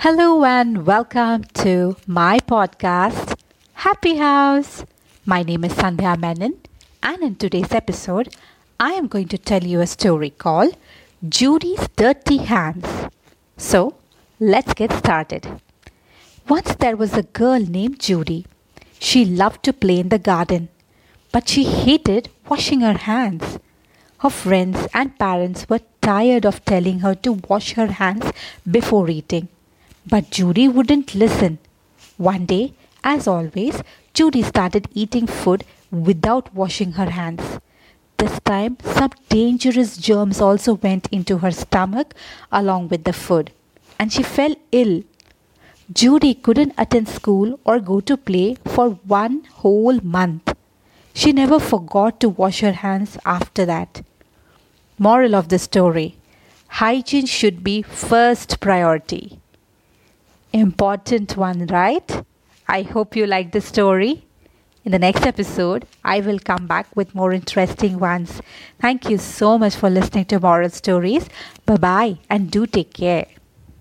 Hello and welcome to my podcast, Happy House. My name is Sandhya Menon, and in today's episode, I am going to tell you a story called Judy's Dirty Hands. So, let's get started. Once there was a girl named Judy. She loved to play in the garden, but she hated washing her hands. Her friends and parents were tired of telling her to wash her hands before eating. But Judy wouldn't listen. One day, as always, Judy started eating food without washing her hands. This time, some dangerous germs also went into her stomach along with the food, and she fell ill. Judy couldn't attend school or go to play for one whole month. She never forgot to wash her hands after that. Moral of the story Hygiene should be first priority. Important one, right? I hope you like the story. In the next episode, I will come back with more interesting ones. Thank you so much for listening to Moral Stories. Bye bye and do take care.